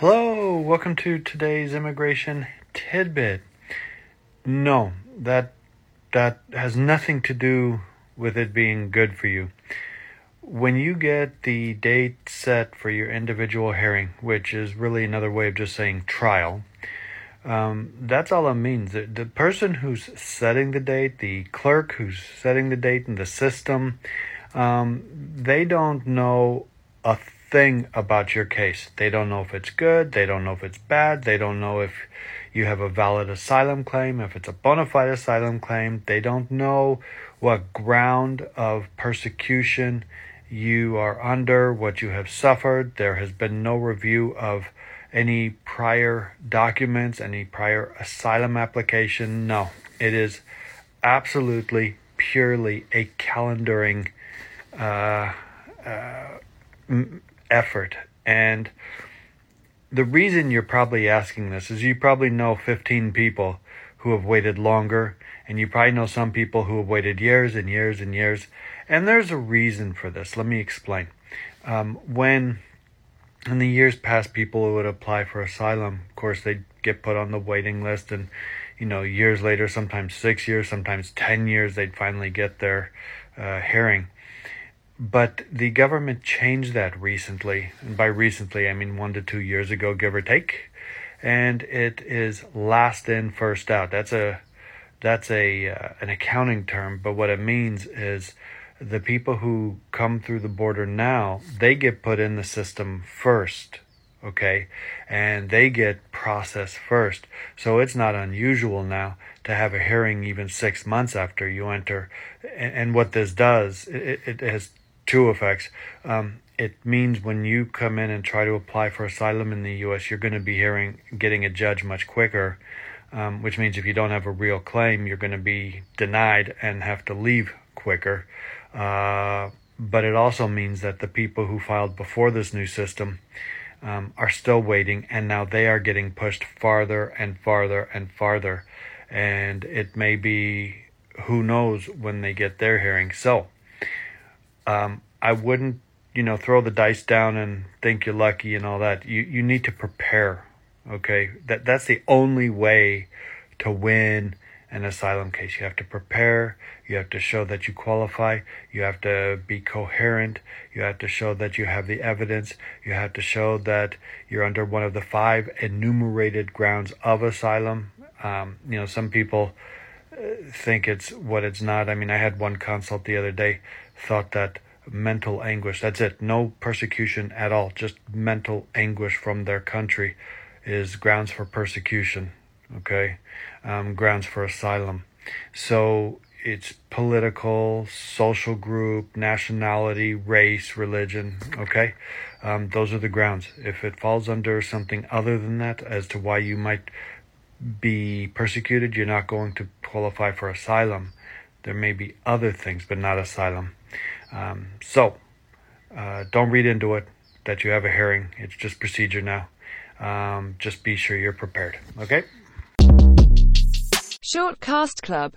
Hello, welcome to today's immigration tidbit. No, that that has nothing to do with it being good for you. When you get the date set for your individual hearing, which is really another way of just saying trial, um, that's all it means. The, the person who's setting the date, the clerk who's setting the date in the system, um, they don't know a thing about your case. They don't know if it's good, they don't know if it's bad, they don't know if you have a valid asylum claim, if it's a bona fide asylum claim, they don't know what ground of persecution you are under, what you have suffered. There has been no review of any prior documents, any prior asylum application. No, it is absolutely purely a calendaring uh, uh, effort. And the reason you're probably asking this is you probably know 15 people who have waited longer, and you probably know some people who have waited years and years and years. And there's a reason for this. Let me explain. Um, when in the years past, people would apply for asylum. Of course, they'd get put on the waiting list, and you know, years later, sometimes six years, sometimes ten years, they'd finally get their uh, hearing. But the government changed that recently, and by recently I mean one to two years ago, give or take. And it is last in, first out. That's a that's a uh, an accounting term, but what it means is the people who come through the border now, they get put in the system first, okay? And they get processed first. So it's not unusual now to have a hearing even six months after you enter. And, what this does, it, it has two effects. Um, it means when you come in and try to apply for asylum in the U.S., you're going to be hearing, getting a judge much quicker. Um, which means if you don't have a real claim, you're going to be denied and have to leave quicker. Uh, but it also means that the people who filed before this new system um, are still waiting, and now they are getting pushed farther and farther and farther. And it may be who knows when they get their hearing. So um, I wouldn't, you know, throw the dice down and think you're lucky and all that. You you need to prepare. Okay, that that's the only way to win an asylum case. You have to prepare, you have to show that you qualify, you have to be coherent, you have to show that you have the evidence, you have to show that you're under one of the five enumerated grounds of asylum. Um, you know, some people uh, think it's what it's not. I mean, I had one consult the other day thought that mental anguish, that's it, no persecution at all, just mental anguish from their country is grounds for persecution okay, um, grounds for asylum. So it's political, social group, nationality, race, religion, okay? Um, those are the grounds. If it falls under something other than that as to why you might be persecuted, you're not going to qualify for asylum. There may be other things, but not asylum. Um, so uh, don't read into it that you have a hearing. It's just procedure now. Um, just be sure you're prepared. Okay? Short Cast Club